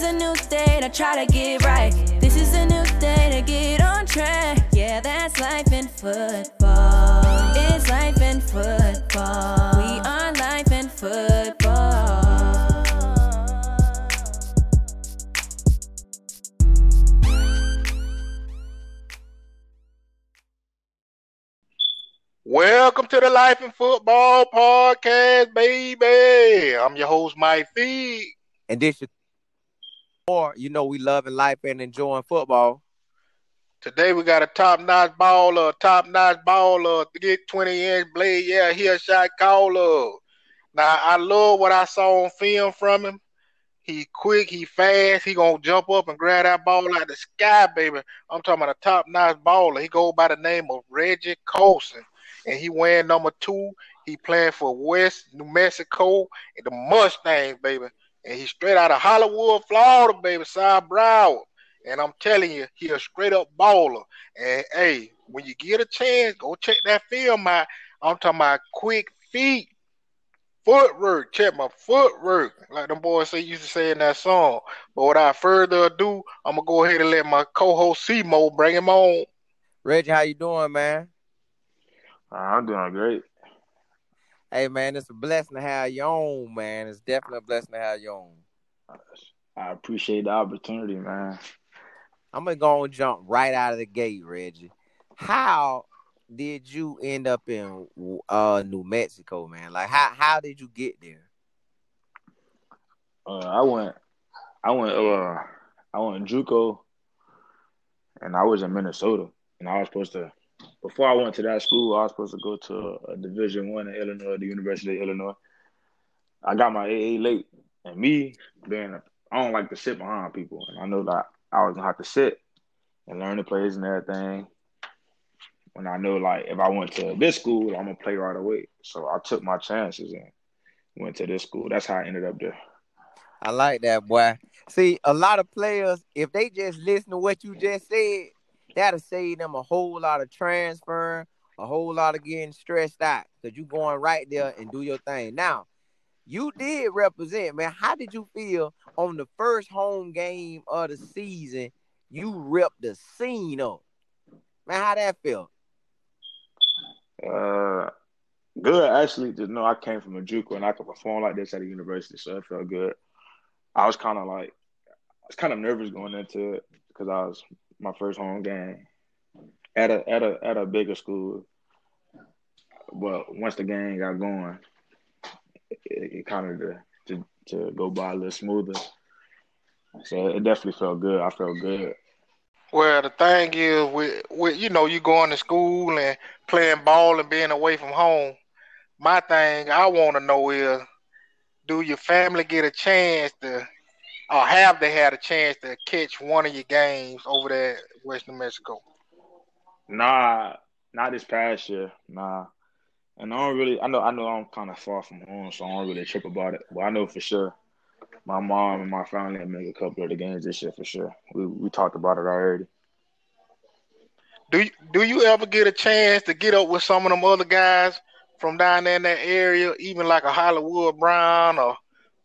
Is a new day to try to get right. This is a new day to get on track. Yeah, that's life in football. It's life in football. We are life in football. Welcome to the Life in Football podcast, baby. I'm your host, Mike Fee. And this is more, you know, we loving life and enjoying football. Today we got a top-notch baller, top-notch baller, get 20-inch blade, yeah, he a shot caller. Now, I love what I saw on film from him. He quick, he fast, he gonna jump up and grab that ball out the sky, baby. I'm talking about a top-notch baller. He go by the name of Reggie Colson and he wearing number two. He playing for West New Mexico and the Mustangs, baby. And he's straight out of Hollywood, Florida, baby, South Broward. And I'm telling you, he a straight up baller. And hey, when you get a chance, go check that film out. I'm talking about quick feet, footwork. Check my footwork, like them boys say used to say in that song. But without further ado, I'm gonna go ahead and let my co-host Simo bring him on. Reggie, how you doing, man? Uh, I'm doing great. Hey, man, it's a blessing to have you on, man. It's definitely a blessing to have you on. I appreciate the opportunity, man. I'm gonna go and jump right out of the gate, Reggie. How did you end up in uh New Mexico, man? Like how how did you get there? Uh, I went, I went, uh, I went to JUCO, and I was in Minnesota, and I was supposed to. Before I went to that school, I was supposed to go to a Division One in Illinois, the University of Illinois. I got my AA late, and me being, I don't like to sit behind people, and I know that I was gonna have to sit and learn the plays and everything. When I know, like, if I went to this school, I'm gonna play right away. So I took my chances and went to this school. That's how I ended up there. I like that, boy. See, a lot of players, if they just listen to what you just said, that'll save them a whole lot of transferring, a whole lot of getting stressed out because you going right there and do your thing. Now, you did represent, man. How did you feel on the first home game of the season? You ripped the scene up. Man, how that feel? Uh, good actually. To know I came from a JUCO and I could perform like this at a university, so it felt good. I was kind of like, I was kind of nervous going into it because I was my first home game at a at a at a bigger school. But once the game got going, it, it kind of to, to to go by a little smoother. So it definitely felt good. I felt good. Well, the thing is, with, with you know, you going to school and playing ball and being away from home. My thing I want to know is, do your family get a chance to, or have they had a chance to catch one of your games over there, at West New Mexico? Nah, not this past year. Nah, and I don't really. I know. I know. I'm kind of far from home, so I don't really trip about it. But I know for sure, my mom and my family make a couple of the games this year for sure. We we talked about it already. Do you, do you ever get a chance to get up with some of them other guys from down there in that area, even like a Hollywood Brown or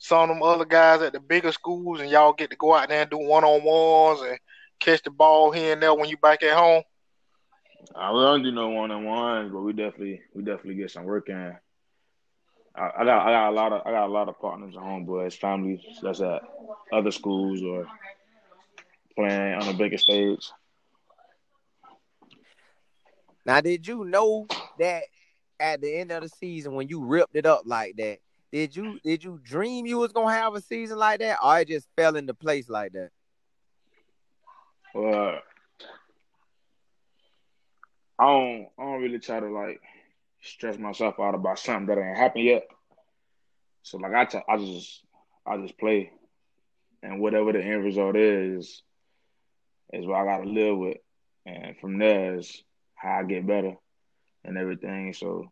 some of them other guys at the bigger schools, and y'all get to go out there and do one on ones and catch the ball here and there when you back at home? I don't do no one on ones, but we definitely we definitely get some work in. I, I, got I got a lot of I got a lot of partners at and homeboys, families that's at other schools or playing on a bigger stage. Now, did you know that at the end of the season when you ripped it up like that? Did you did you dream you was gonna have a season like that, or it just fell into place like that? Well, I don't I don't really try to like stress myself out about something that ain't happened yet. So like I, t- I just I just play, and whatever the end result is, is what I gotta live with, and from there is how I get better and everything. So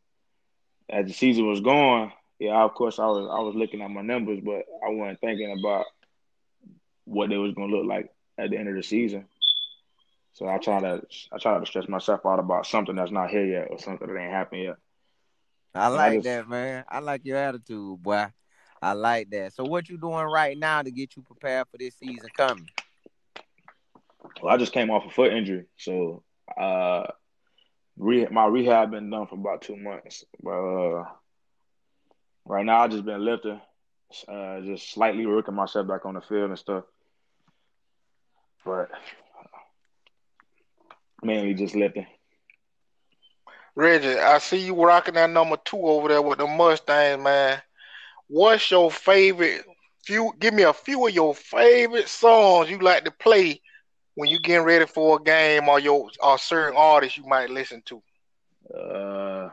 as the season was going, yeah, of course I was I was looking at my numbers, but I wasn't thinking about what they was gonna look like at the end of the season. So I try to I try to stress myself out about something that's not here yet or something that ain't happened yet. I like just, that, man. I like your attitude, boy. I like that. So what you doing right now to get you prepared for this season coming? Well, I just came off a foot injury, so uh, re- my rehab been done for about two months. But uh, right now, I just been lifting, uh, just slightly working myself back on the field and stuff. But mainly just lifting. Reggie, I see you rocking that number two over there with the Mustang, man. What's your favorite? Few, give me a few of your favorite songs you like to play when you getting ready for a game, or your or certain artists you might listen to. Uh,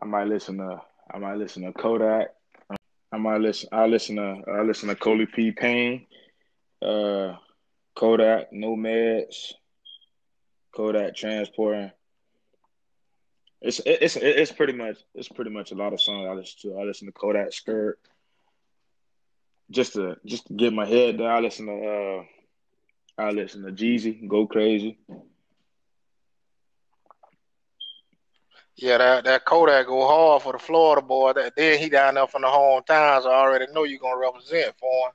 I might listen to I might listen to Kodak. I might listen. I listen to I listen to Coley P. Payne, uh, Kodak, Nomads, Kodak Transporting. It's it's it's pretty much it's pretty much a lot of songs I listen to. I listen to Kodak Skrt. Just to just to get my head down. I listen to uh I listen to Jeezy, Go Crazy. Yeah, that, that Kodak go hard for the Florida boy. That then he down there from the hometown, so I already know you're gonna represent for him.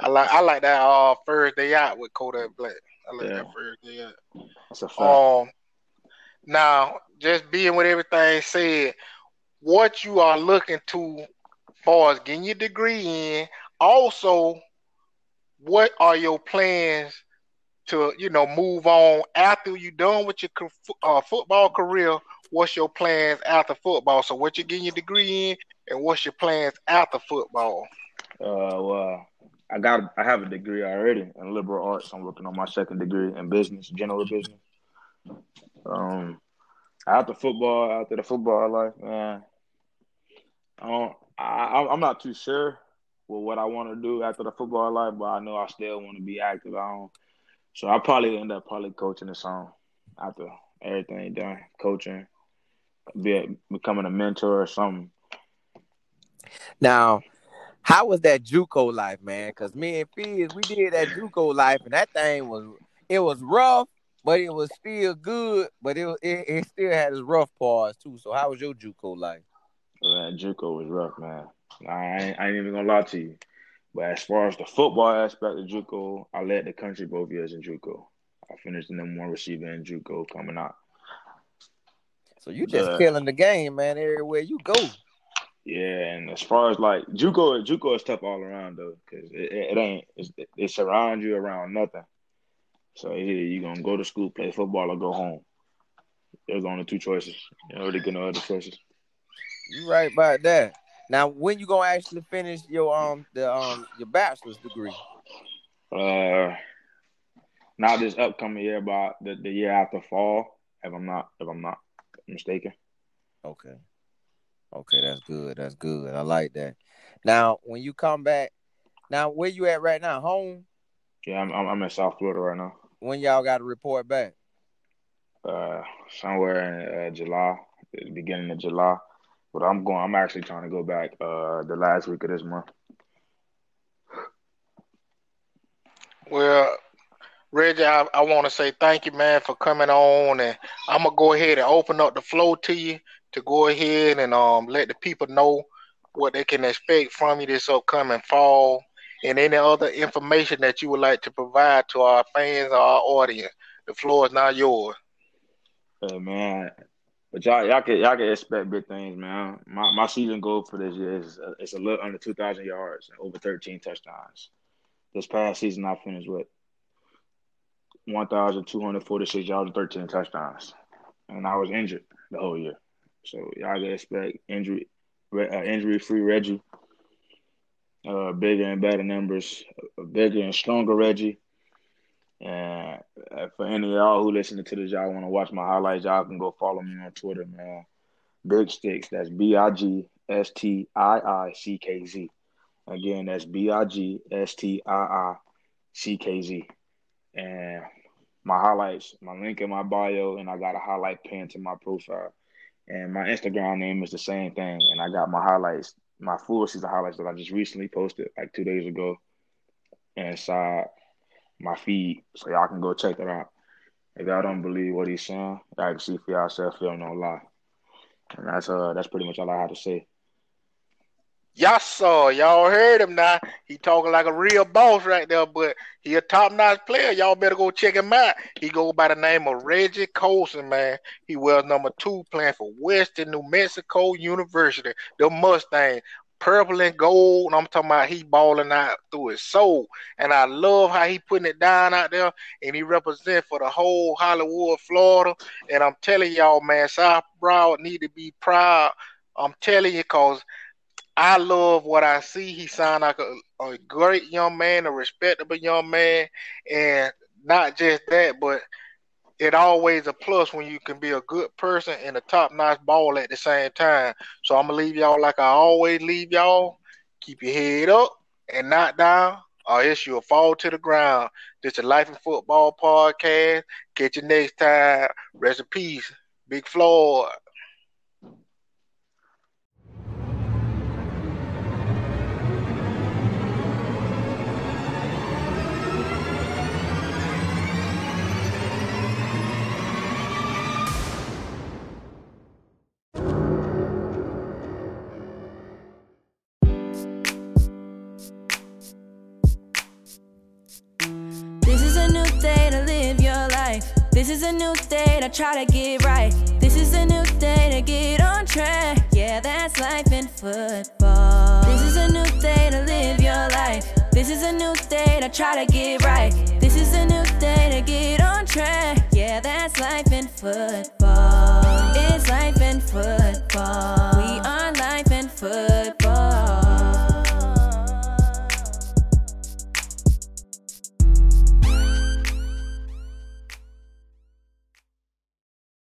I like I like that uh first day out with Kodak Black. I like yeah. that first day out. That's a fact. Um, now just being with everything said, what you are looking to far as getting your degree in, also what are your plans to you know move on after you're done with your uh, football career what's your plans after football? So what you getting your degree in, and what's your plans after football? Uh, well, I got I have a degree already in liberal arts. I'm working on my second degree in business, general business. Um, after football, after the football life, man, I don't. I, I'm not too sure with what I want to do after the football life, but I know I still want to be active. I don't. So I probably end up probably coaching the song after everything done, coaching, be becoming a mentor or something. Now, how was that JUCO life, man? Because me and Fizz, we did that JUCO life, and that thing was it was rough, but it was still good. But it it, it still had its rough parts too. So, how was your JUCO life? Man, JUCO was rough, man. I ain't, I ain't even gonna lie to you. But as far as the football aspect of JUCO, I led the country both years in JUCO. I finished the number one receiver in JUCO coming out. So you just uh, killing the game, man, everywhere you go. Yeah, and as far as like JUCO, JUCO is tough all around though, because it, it, ain't it, it surrounds you around nothing. So either you gonna go to school, play football, or go home. There's only two choices. You really get no other choices. You right about that. Now, when you gonna actually finish your um the um your bachelor's degree? Uh, not this upcoming year, but the, the year after fall. If I'm not, if I'm not mistaken. Okay. Okay, that's good. That's good. I like that. Now, when you come back, now where you at right now? Home? Yeah, I'm I'm in South Florida right now. When y'all got to report back? Uh, somewhere in uh, July, beginning of July. But I'm going. I'm actually trying to go back uh the last week of this month. Well, Reggie, I, I want to say thank you, man, for coming on, and I'm gonna go ahead and open up the flow to you to go ahead and um let the people know what they can expect from you this upcoming fall, and any other information that you would like to provide to our fans or our audience. The floor is now yours. Hey man, but y'all y'all can y'all can expect big things, man. My my season goal for this year is uh, it's a little under two thousand yards and over thirteen touchdowns. This past season, I finished with 1,246 yards and 13 touchdowns. And I was injured the whole year. So y'all can expect injury uh, injury free Reggie, uh, bigger and better numbers, bigger and stronger Reggie. And uh, for any of y'all who listening to this, y'all want to watch my highlights, y'all can go follow me on Twitter, man. Big Sticks, that's B I G S T I I C K Z. Again, that's B I G S T I I CKZ. And my highlights, my link in my bio, and I got a highlight pin to my profile. And my Instagram name is the same thing. And I got my highlights, my full season highlights that I just recently posted like two days ago inside my feed. So y'all can go check that out. If y'all don't believe what he's saying, y'all can see for yourself, film no lie. And that's uh that's pretty much all I have to say. Y'all saw, y'all heard him now. He talking like a real boss right there, but he a top notch player. Y'all better go check him out. He go by the name of Reggie Colson, man. He was number two playing for Western New Mexico University. The Mustang, purple and gold. And I'm talking about he balling out through his soul. And I love how he putting it down out there. And he represent for the whole Hollywood, Florida. And I'm telling y'all, man, South Broward need to be proud. I'm telling you, cause I love what I see. He sound like a, a great young man, a respectable young man, and not just that, but it always a plus when you can be a good person and a top notch ball at the same time. So I'm gonna leave y'all like I always leave y'all. Keep your head up and not down, or else you'll fall to the ground. This is Life in Football podcast. Catch you next time. Rest in peace, Big Floyd. This is a new day to try to get right. This is a new day to get on track. Yeah, that's life in football. This is a new day to live your life. This is a new day to try to get right. This is a new day to get on track. Yeah, that's life in football. It's life in football. We are life in football.